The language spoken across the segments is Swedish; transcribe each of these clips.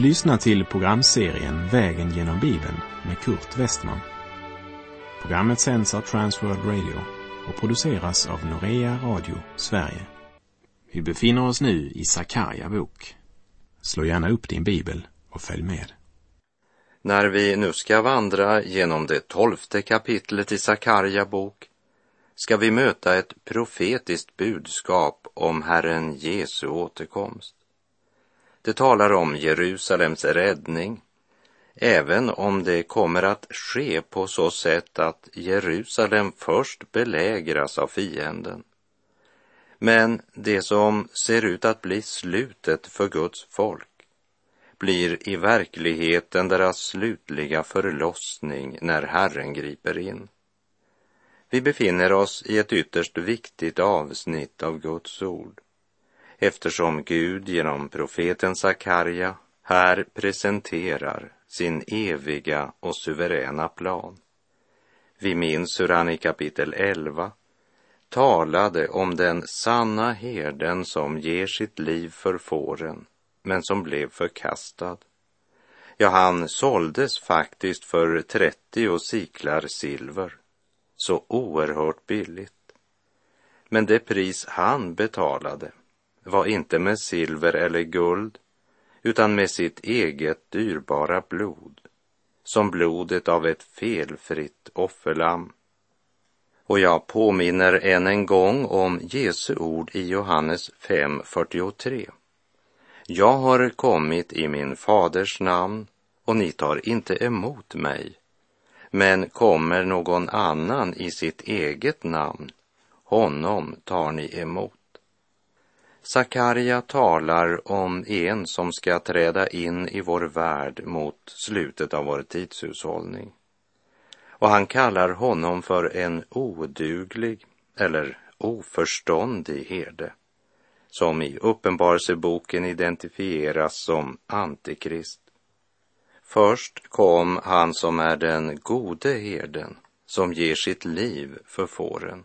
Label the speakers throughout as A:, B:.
A: Du lyssnar till programserien Vägen genom Bibeln med Kurt Westman. Programmet sänds av Transworld Radio och produceras av Norea Radio Sverige. Vi befinner oss nu i Sakarja bok. Slå gärna upp din bibel och följ med.
B: När vi nu ska vandra genom det tolfte kapitlet i Sakarja bok ska vi möta ett profetiskt budskap om Herren Jesu återkomst. Det talar om Jerusalems räddning, även om det kommer att ske på så sätt att Jerusalem först belägras av fienden. Men det som ser ut att bli slutet för Guds folk blir i verkligheten deras slutliga förlossning när Herren griper in. Vi befinner oss i ett ytterst viktigt avsnitt av Guds ord eftersom Gud genom profeten Sakarja här presenterar sin eviga och suveräna plan. Vi minns hur han i kapitel 11 talade om den sanna herden som ger sitt liv för fåren, men som blev förkastad. Ja, han såldes faktiskt för 30 siklar silver, så oerhört billigt. Men det pris han betalade var inte med silver eller guld, utan med sitt eget dyrbara blod, som blodet av ett felfritt offerlamm. Och jag påminner än en gång om Jesu ord i Johannes 5.43. Jag har kommit i min faders namn och ni tar inte emot mig. Men kommer någon annan i sitt eget namn, honom tar ni emot. Sakarja talar om en som ska träda in i vår värld mot slutet av vår tidshushållning. Och han kallar honom för en oduglig eller oförståndig herde som i Uppenbarelseboken identifieras som Antikrist. Först kom han som är den gode herden som ger sitt liv för fåren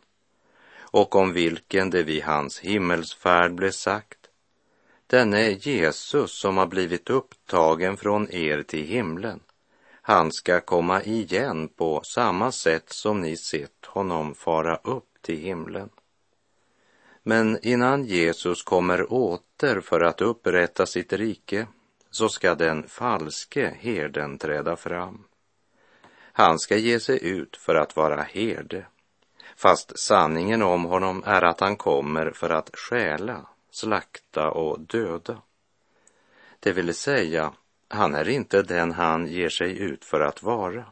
B: och om vilken det vid hans himmelsfärd blev sagt Denne Jesus som har blivit upptagen från er till himlen han ska komma igen på samma sätt som ni sett honom fara upp till himlen. Men innan Jesus kommer åter för att upprätta sitt rike så ska den falske herden träda fram. Han ska ge sig ut för att vara herde fast sanningen om honom är att han kommer för att stjäla, slakta och döda. Det vill säga, han är inte den han ger sig ut för att vara.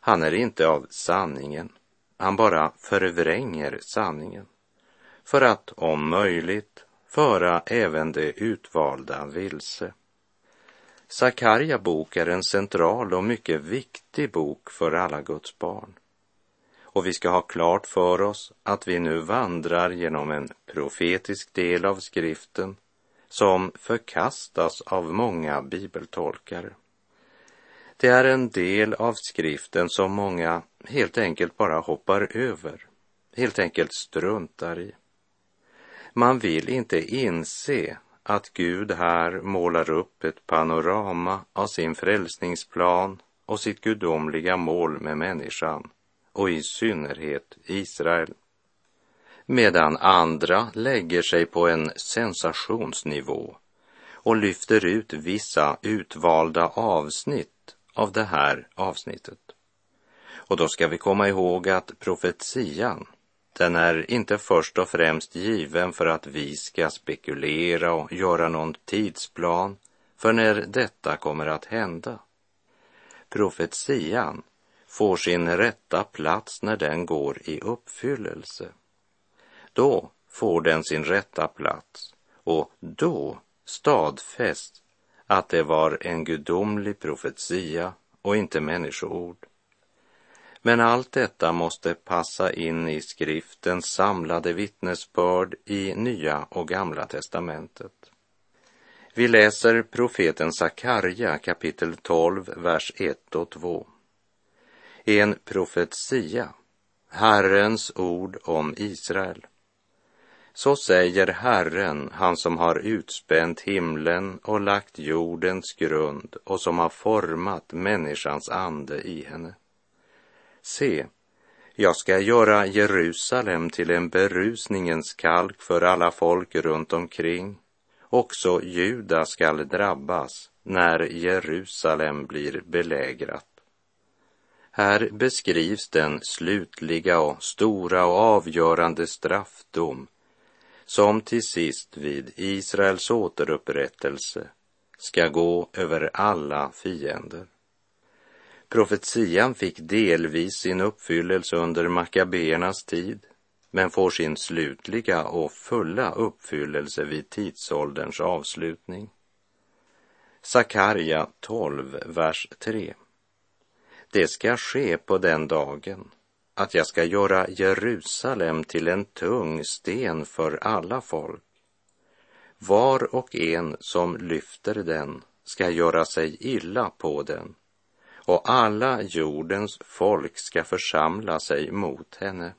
B: Han är inte av sanningen, han bara förvränger sanningen för att om möjligt föra även det utvalda vilse. Sakarja bok är en central och mycket viktig bok för alla Guds barn. Och vi ska ha klart för oss att vi nu vandrar genom en profetisk del av skriften som förkastas av många bibeltolkare. Det är en del av skriften som många helt enkelt bara hoppar över, helt enkelt struntar i. Man vill inte inse att Gud här målar upp ett panorama av sin frälsningsplan och sitt gudomliga mål med människan och i synnerhet Israel. Medan andra lägger sig på en sensationsnivå och lyfter ut vissa utvalda avsnitt av det här avsnittet. Och då ska vi komma ihåg att profetian, den är inte först och främst given för att vi ska spekulera och göra någon tidsplan för när detta kommer att hända. Profetian får sin rätta plats när den går i uppfyllelse. Då får den sin rätta plats och då stadfäst att det var en gudomlig profetia och inte människoord. Men allt detta måste passa in i skriftens samlade vittnesbörd i Nya och Gamla testamentet. Vi läser profeten Sakarja kapitel 12, vers 1 och 2 en profetia, Herrens ord om Israel. Så säger Herren, han som har utspänt himlen och lagt jordens grund och som har format människans ande i henne. Se, jag ska göra Jerusalem till en berusningens kalk för alla folk runt omkring. Också Juda skall drabbas när Jerusalem blir belägrat. Här beskrivs den slutliga och stora och avgörande straffdom som till sist vid Israels återupprättelse ska gå över alla fiender. Profetian fick delvis sin uppfyllelse under Makabeernas tid men får sin slutliga och fulla uppfyllelse vid tidsålderns avslutning. Sakarja 12, vers 3. Det ska ske på den dagen att jag ska göra Jerusalem till en tung sten för alla folk. Var och en som lyfter den ska göra sig illa på den och alla jordens folk ska församla sig mot henne.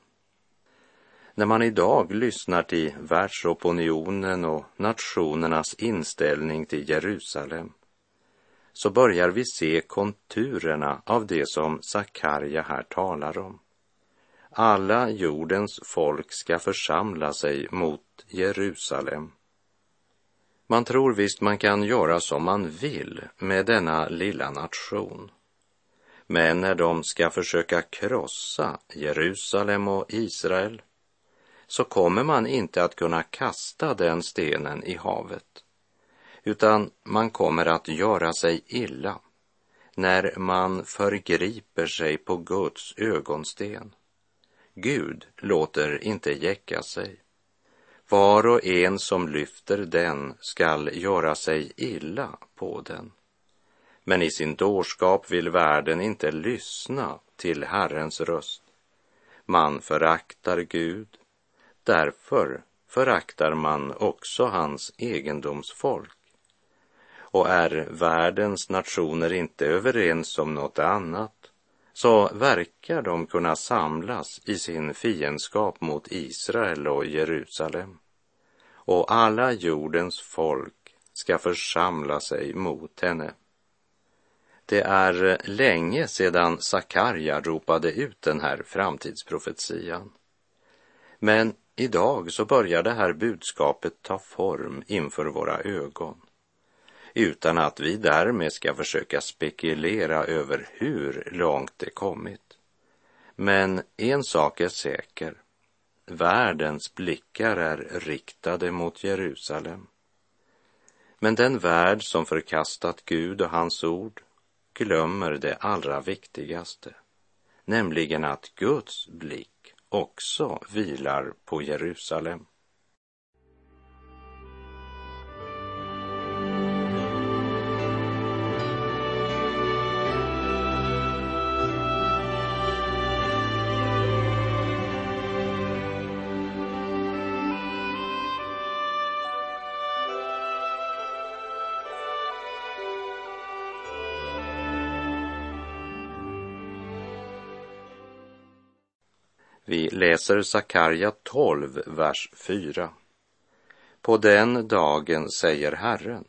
B: När man idag lyssnar till världsopinionen och nationernas inställning till Jerusalem så börjar vi se konturerna av det som Sakarja här talar om. Alla jordens folk ska församla sig mot Jerusalem. Man tror visst man kan göra som man vill med denna lilla nation. Men när de ska försöka krossa Jerusalem och Israel så kommer man inte att kunna kasta den stenen i havet, utan man kommer att göra sig illa när man förgriper sig på Guds ögonsten. Gud låter inte jäcka sig. Var och en som lyfter den skall göra sig illa på den. Men i sin dårskap vill världen inte lyssna till Herrens röst. Man föraktar Gud, därför föraktar man också hans egendomsfolk. Och är världens nationer inte överens om något annat så verkar de kunna samlas i sin fiendskap mot Israel och Jerusalem. Och alla jordens folk ska församla sig mot henne. Det är länge sedan Sakarja ropade ut den här framtidsprofetian. Men idag så börjar det här budskapet ta form inför våra ögon utan att vi därmed ska försöka spekulera över hur långt det kommit. Men en sak är säker. Världens blickar är riktade mot Jerusalem. Men den värld som förkastat Gud och hans ord glömmer det allra viktigaste, nämligen att Guds blick också vilar på Jerusalem. Vi läser Sakarja 12, vers 4. På den dagen, säger Herren,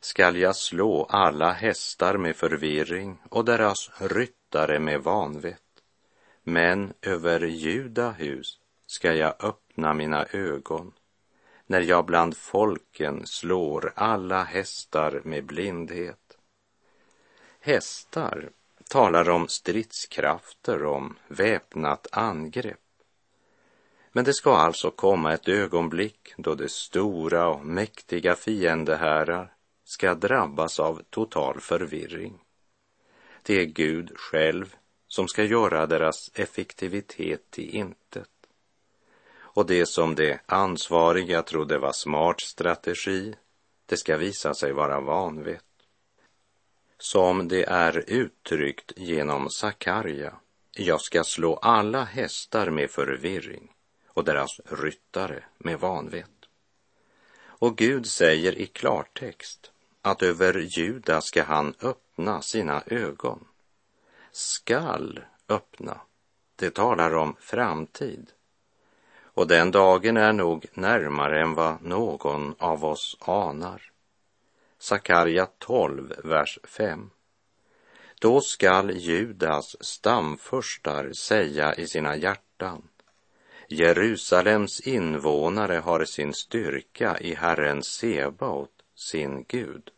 B: skall jag slå alla hästar med förvirring och deras ryttare med vanvett. Men över Juda hus ska jag öppna mina ögon när jag bland folken slår alla hästar med blindhet. Hästar talar om stridskrafter, om väpnat angrepp. Men det ska alltså komma ett ögonblick då de stora och mäktiga fiendehärar ska drabbas av total förvirring. Det är Gud själv som ska göra deras effektivitet till intet. Och det som de ansvariga trodde var smart strategi, det ska visa sig vara vanvett som det är uttryckt genom Sakarja. Jag ska slå alla hästar med förvirring och deras ryttare med vanvett. Och Gud säger i klartext att över Juda ska han öppna sina ögon. Skall öppna, det talar om framtid. och den dagen är nog närmare än vad någon av oss anar. Sakarja 12, vers 5. Då skall Judas stamfurstar säga i sina hjärtan Jerusalems invånare har sin styrka i Herren Sebaot, sin Gud.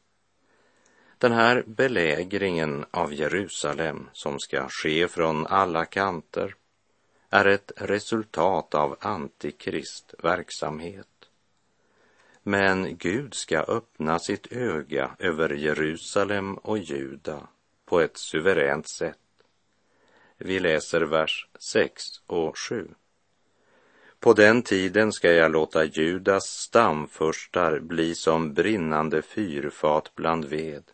B: Den här belägringen av Jerusalem som ska ske från alla kanter är ett resultat av antikrist verksamhet. Men Gud ska öppna sitt öga över Jerusalem och Juda på ett suveränt sätt. Vi läser vers 6 och 7. På den tiden ska jag låta Judas stamfurstar bli som brinnande fyrfat bland ved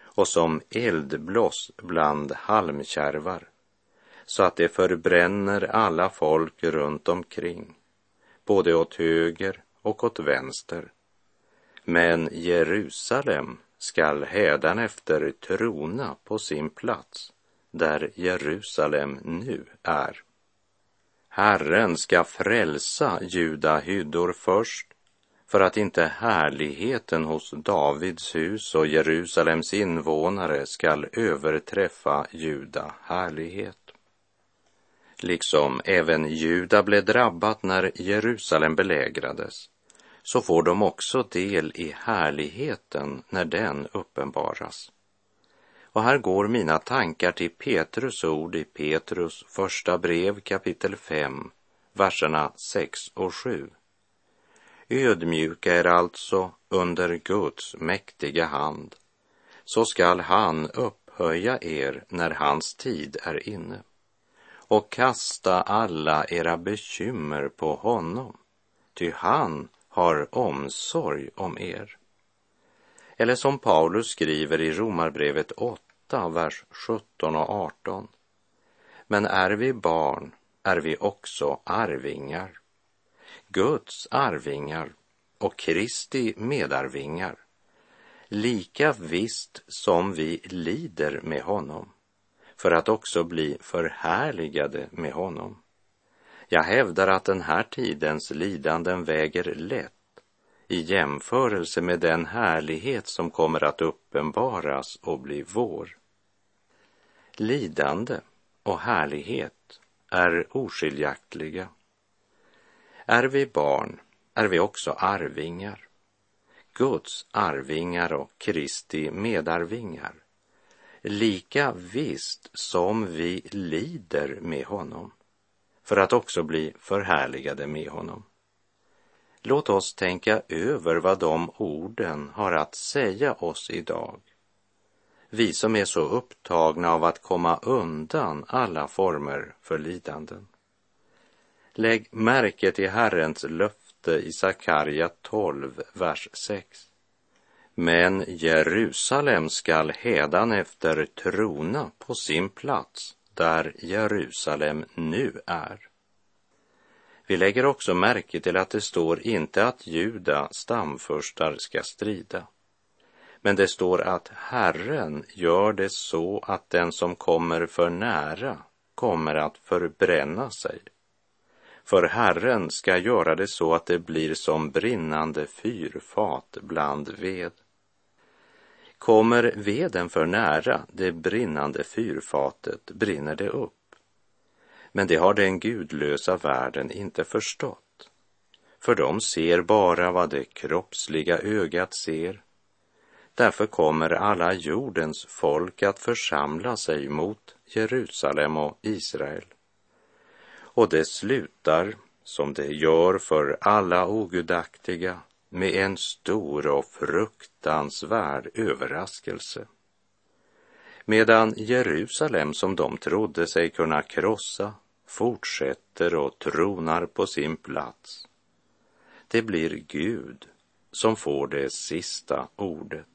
B: och som eldbloss bland halmkärvar så att det förbränner alla folk runt omkring, både åt höger och åt vänster. Men Jerusalem skall hädanefter trona på sin plats där Jerusalem nu är. Herren ska frälsa Juda hyddor först för att inte härligheten hos Davids hus och Jerusalems invånare skall överträffa Juda härlighet. Liksom även Juda blev drabbat när Jerusalem belägrades, så får de också del i härligheten när den uppenbaras. Och här går mina tankar till Petrus ord i Petrus första brev kapitel 5, verserna 6 och 7. Ödmjuka er alltså under Guds mäktiga hand, så skall han upphöja er när hans tid är inne och kasta alla era bekymmer på honom, ty han har omsorg om er. Eller som Paulus skriver i Romarbrevet 8, vers 17 och 18. Men är vi barn är vi också arvingar. Guds arvingar och Kristi medarvingar. Lika visst som vi lider med honom för att också bli förhärligade med honom. Jag hävdar att den här tidens lidanden väger lätt i jämförelse med den härlighet som kommer att uppenbaras och bli vår. Lidande och härlighet är oskiljaktiga. Är vi barn är vi också arvingar. Guds arvingar och Kristi medarvingar lika visst som vi lider med honom för att också bli förhärligade med honom. Låt oss tänka över vad de orden har att säga oss idag. Vi som är så upptagna av att komma undan alla former för lidanden. Lägg märke till Herrens löfte i Sakarja 12, vers 6. Men Jerusalem skall hädanefter trona på sin plats där Jerusalem nu är. Vi lägger också märke till att det står inte att Juda stamfurstar ska strida. Men det står att Herren gör det så att den som kommer för nära kommer att förbränna sig. För Herren ska göra det så att det blir som brinnande fyrfat bland ved. Kommer veden för nära det brinnande fyrfatet brinner det upp. Men det har den gudlösa världen inte förstått. För de ser bara vad det kroppsliga ögat ser. Därför kommer alla jordens folk att församla sig mot Jerusalem och Israel. Och det slutar som det gör för alla ogudaktiga med en stor och fruktansvärd överraskelse. Medan Jerusalem, som de trodde sig kunna krossa, fortsätter och tronar på sin plats. Det blir Gud som får det sista ordet.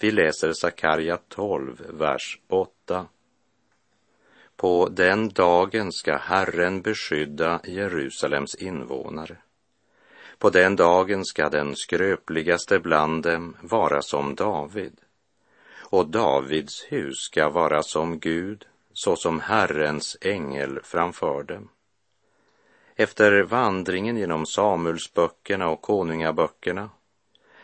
B: Vi läser Sakarja 12, vers 8. På den dagen ska Herren beskydda Jerusalems invånare på den dagen ska den skröpligaste bland dem vara som David, och Davids hus ska vara som Gud, såsom Herrens ängel framför dem. Efter vandringen genom Samuelsböckerna och konungaböckerna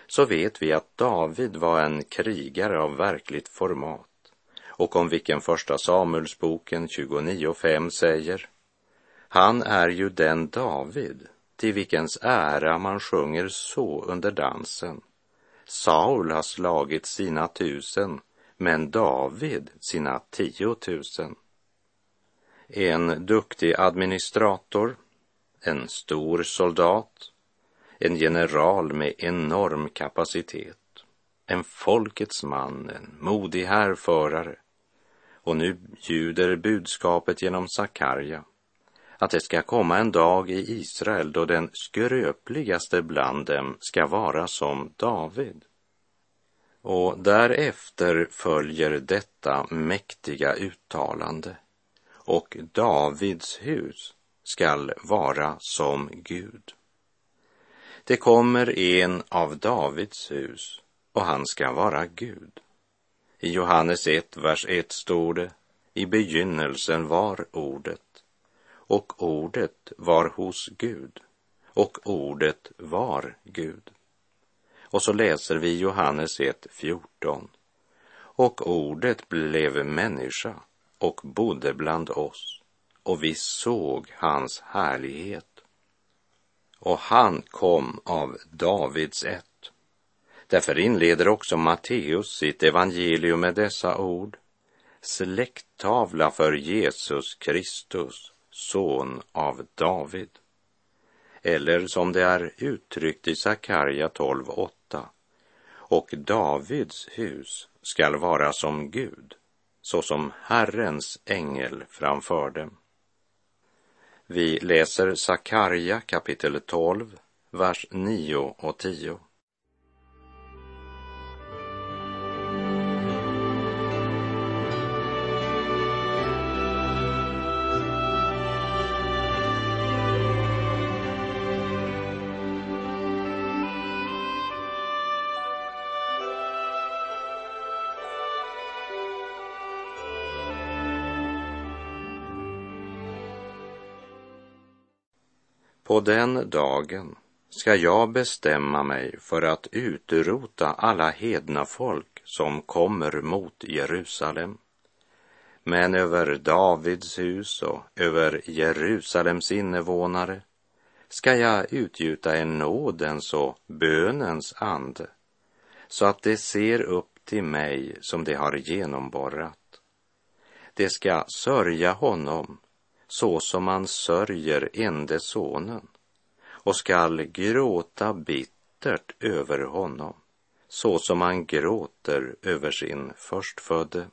B: så vet vi att David var en krigare av verkligt format och om vilken första Samuelsboken 29.5 säger Han är ju den David till vilkens ära man sjunger så under dansen. Saul har slagit sina tusen, men David sina tiotusen. En duktig administrator, en stor soldat, en general med enorm kapacitet, en folkets man, en modig härförare. Och nu ljuder budskapet genom Sakarja att det ska komma en dag i Israel då den skröpligaste bland dem ska vara som David. Och därefter följer detta mäktiga uttalande och Davids hus skall vara som Gud. Det kommer en av Davids hus och han ska vara Gud. I Johannes 1, vers 1 står det, i begynnelsen var ordet och ordet var hos Gud och ordet var Gud. Och så läser vi Johannes 1, 14. Och ordet blev människa och bodde bland oss och vi såg hans härlighet. Och han kom av Davids ett. Därför inleder också Matteus sitt evangelium med dessa ord. Släkttavla för Jesus Kristus, son av David. Eller som det är uttryckt i Sakarja 12.8. Och Davids hus skall vara som Gud, såsom Herrens ängel framför dem. Vi läser Sakarja kapitel 12, vers 9 och 10. På den dagen ska jag bestämma mig för att utrota alla hedna folk som kommer mot Jerusalem. Men över Davids hus och över Jerusalems invånare ska jag utgjuta en nådens och bönens ande så att de ser upp till mig som de har genomborrat. De ska sörja honom så som man sörjer ende sonen och skall gråta bittert över honom så som man gråter över sin förstfödde.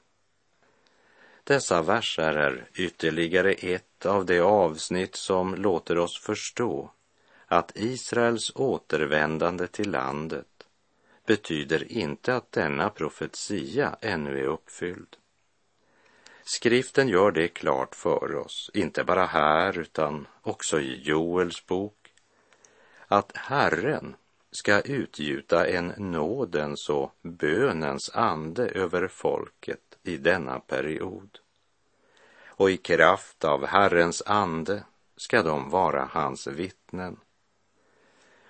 B: Dessa verser är ytterligare ett av de avsnitt som låter oss förstå att Israels återvändande till landet betyder inte att denna profetia ännu är uppfylld. Skriften gör det klart för oss, inte bara här utan också i Joels bok, att Herren ska utgjuta en nådens och bönens ande över folket i denna period. Och i kraft av Herrens ande ska de vara hans vittnen.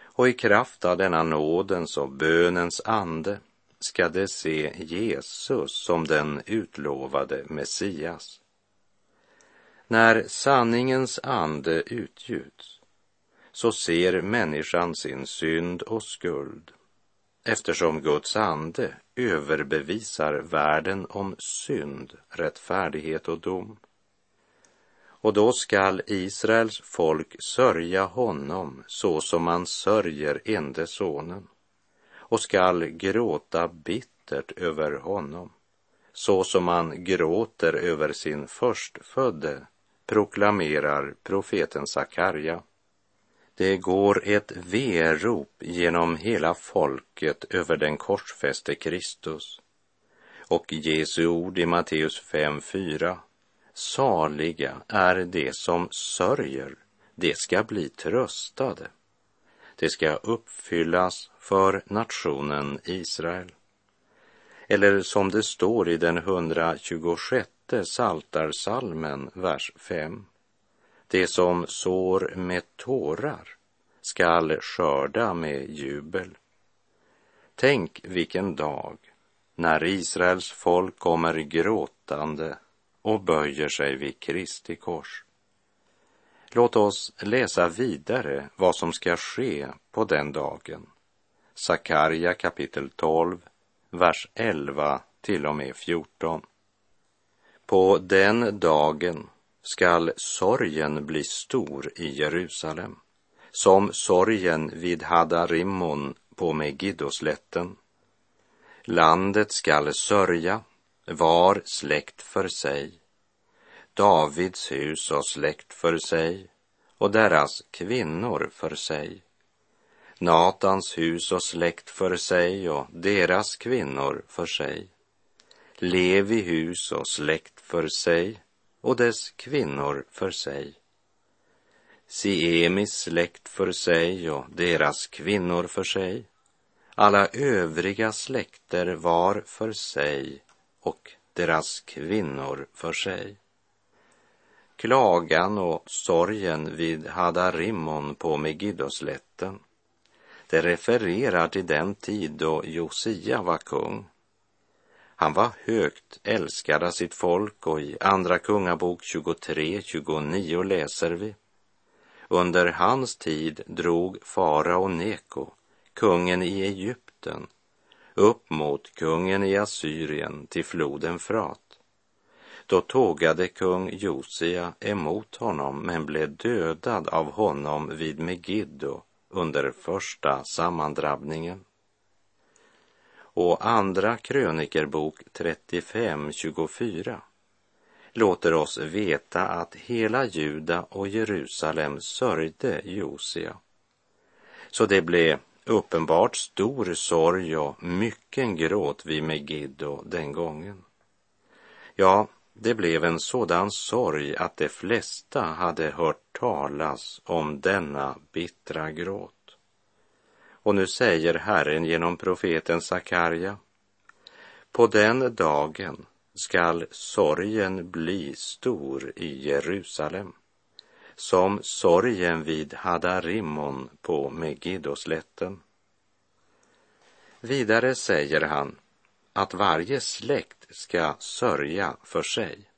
B: Och i kraft av denna nådens och bönens ande ska de se Jesus som den utlovade Messias. När sanningens ande utgjuts så ser människan sin synd och skuld eftersom Guds ande överbevisar världen om synd, rättfärdighet och dom. Och då skall Israels folk sörja honom så som man sörjer ende sonen och skall gråta bittert över honom, så som man gråter över sin förstfödde, proklamerar profeten Sakarja. Det går ett verop genom hela folket över den korsfäste Kristus. Och Jesu ord i Matteus 5.4. Saliga är de som sörjer, de ska bli tröstade det ska uppfyllas för nationen Israel. Eller som det står i den 126 saltarsalmen, vers 5. Det som sår med tårar skall skörda med jubel. Tänk vilken dag när Israels folk kommer gråtande och böjer sig vid Kristi kors. Låt oss läsa vidare vad som ska ske på den dagen. Sakarja kapitel 12, vers 11 till och med 14. På den dagen skall sorgen bli stor i Jerusalem, som sorgen vid Hadarimmon på Megiddoslätten. Landet skall sörja, var släkt för sig, Davids hus och släkt för sig och deras kvinnor för sig. Natans hus och släkt för sig och deras kvinnor för sig. Levi hus och släkt för sig och dess kvinnor för sig. Siemis släkt för sig och deras kvinnor för sig. Alla övriga släkter var för sig och deras kvinnor för sig. Klagan och sorgen vid Hadarimmon på Megiddoslätten. Det refererar till den tid då Josia var kung. Han var högt älskad av sitt folk och i Andra Kungabok 23.29 läser vi. Under hans tid drog farao Neko, kungen i Egypten, upp mot kungen i Assyrien till floden Frat. Då tågade kung Josia emot honom men blev dödad av honom vid Megiddo under första sammandrabbningen. Och Andra krönikerbok 35.24 låter oss veta att hela Juda och Jerusalem sörjde Josia. Så det blev uppenbart stor sorg och mycken gråt vid Megiddo den gången. Ja, det blev en sådan sorg att de flesta hade hört talas om denna bittra gråt. Och nu säger Herren genom profeten Sakarja, på den dagen skall sorgen bli stor i Jerusalem, som sorgen vid Hadarimon på Megiddoslätten. Vidare säger han att varje släkt ska sörja för sig.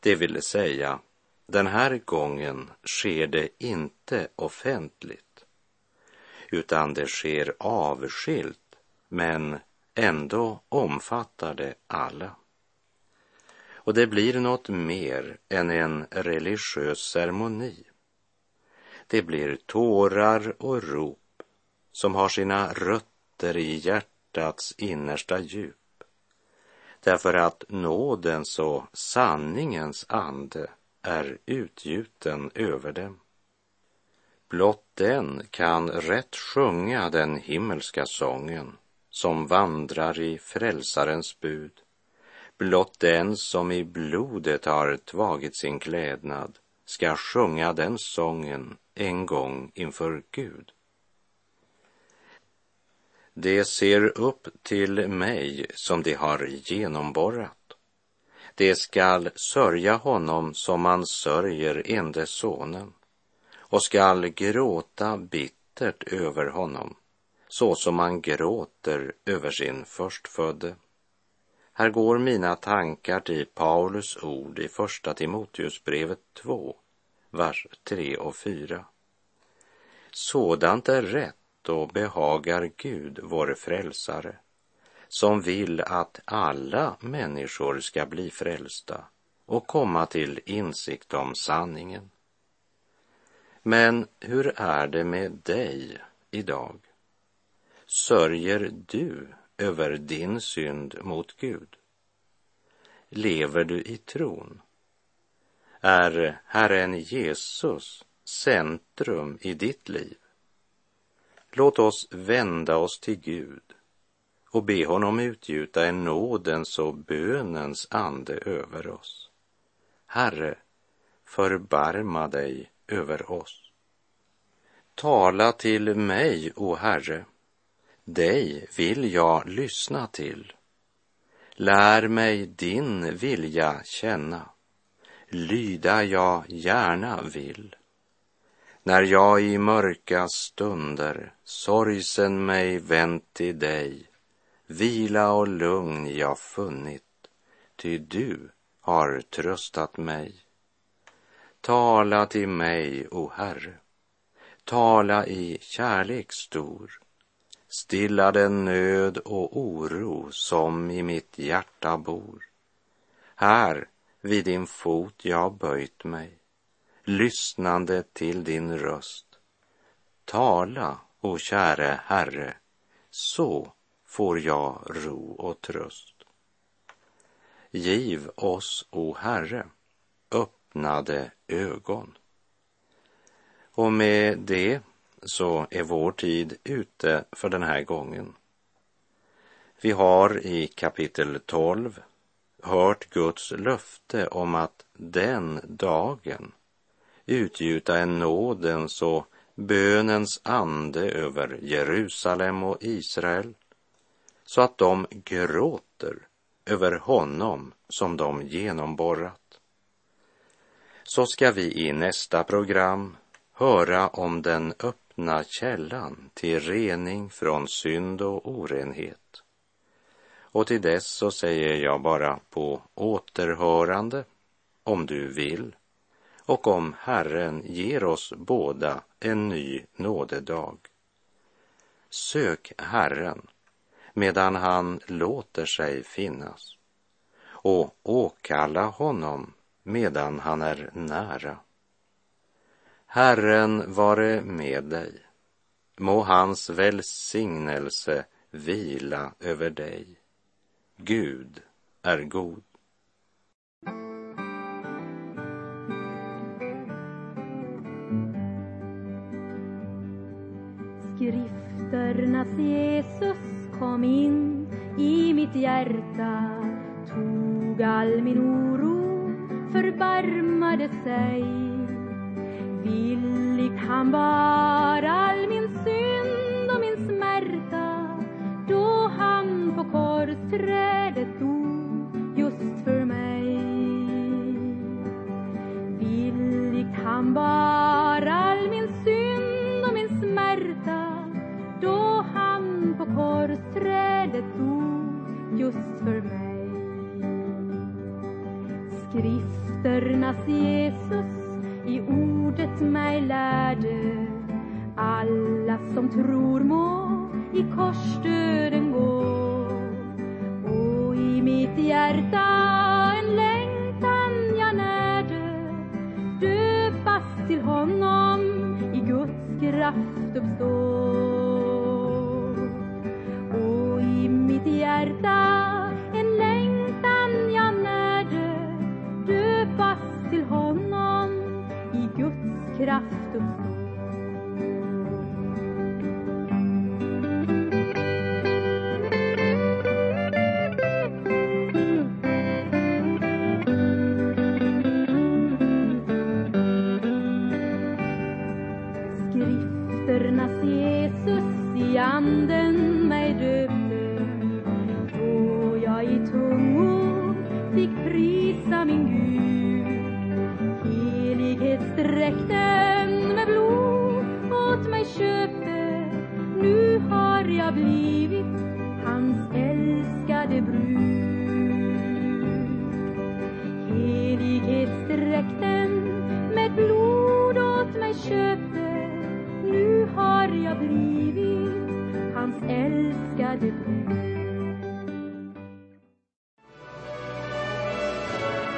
B: Det vill säga, den här gången sker det inte offentligt, utan det sker avskilt, men ändå omfattar det alla. Och det blir något mer än en religiös ceremoni. Det blir tårar och rop som har sina rötter i hjärtat hjärtats innersta djup därför att nådens och sanningens ande är utgjuten över dem. Blott den kan rätt sjunga den himmelska sången som vandrar i frälsarens bud. Blott den som i blodet har tvagit sin klädnad ska sjunga den sången en gång inför Gud. Det ser upp till mig som det har genomborrat. Det skall sörja honom som man sörjer ende sonen och skall gråta bittert över honom så som man gråter över sin förstfödde. Här går mina tankar till Paulus ord i Första Timoteusbrevet 2, vers 3 och 4. Sådant är rätt och behagar Gud, vår frälsare, som vill att alla människor ska bli frälsta och komma till insikt om sanningen. Men hur är det med dig idag? Sörjer du över din synd mot Gud? Lever du i tron? Är Herren Jesus centrum i ditt liv? Låt oss vända oss till Gud och be honom utgjuta en nådens och bönens ande över oss. Herre, förbarma dig över oss. Tala till mig, o Herre, dig vill jag lyssna till. Lär mig din vilja känna. lyda jag gärna vill. När jag i mörka stunder sorgsen mig vänt till dig, vila och lugn jag funnit, ty du har tröstat mig. Tala till mig, o Herre, tala i kärlek stor, stilla den nöd och oro som i mitt hjärta bor. Här vid din fot jag böjt mig, lyssnande till din röst. Tala, o käre Herre, så får jag ro och tröst. Giv oss, o Herre, öppnade ögon. Och med det så är vår tid ute för den här gången. Vi har i kapitel 12 hört Guds löfte om att den dagen utgjuta en nådens och bönens ande över Jerusalem och Israel så att de gråter över honom som de genomborrat. Så ska vi i nästa program höra om den öppna källan till rening från synd och orenhet. Och till dess så säger jag bara på återhörande, om du vill, och om Herren ger oss båda en ny nådedag. Sök Herren medan han låter sig finnas och åkalla honom medan han är nära. Herren vare med dig. Må hans välsignelse vila över dig. Gud är god.
C: Herrarnas Jesus kom in i mitt hjärta. Tog all min oro, förbarmade sig. Villigt han bar all min synd och min smärta då han på korsträdet dog just för mig. Villigt han bar Jesus i anden mig döpte